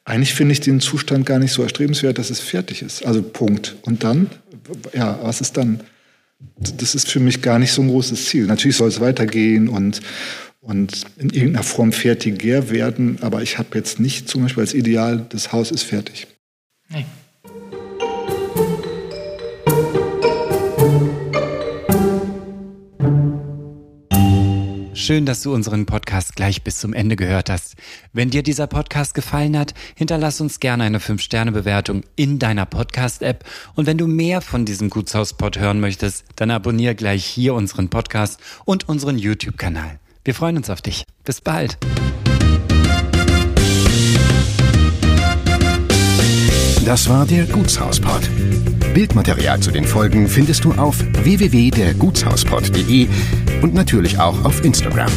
eigentlich finde ich den Zustand gar nicht so erstrebenswert, dass es fertig ist. Also Punkt. Und dann, ja, was ist dann? Das ist für mich gar nicht so ein großes Ziel. Natürlich soll es weitergehen und, und in irgendeiner Form fertiger werden, aber ich habe jetzt nicht zum Beispiel als Ideal, das Haus ist fertig. Nee.
Schön, dass du unseren Podcast gleich bis zum Ende gehört hast. Wenn dir dieser Podcast gefallen hat, hinterlass uns gerne eine 5-Sterne-Bewertung in deiner Podcast-App. Und wenn du mehr von diesem Gutshauspod hören möchtest, dann abonniere gleich hier unseren Podcast und unseren YouTube-Kanal. Wir freuen uns auf dich. Bis bald.
Das war der Gutshauspod. Bildmaterial zu den Folgen findest du auf www.dergutshauspod.de und natürlich auch auf Instagram.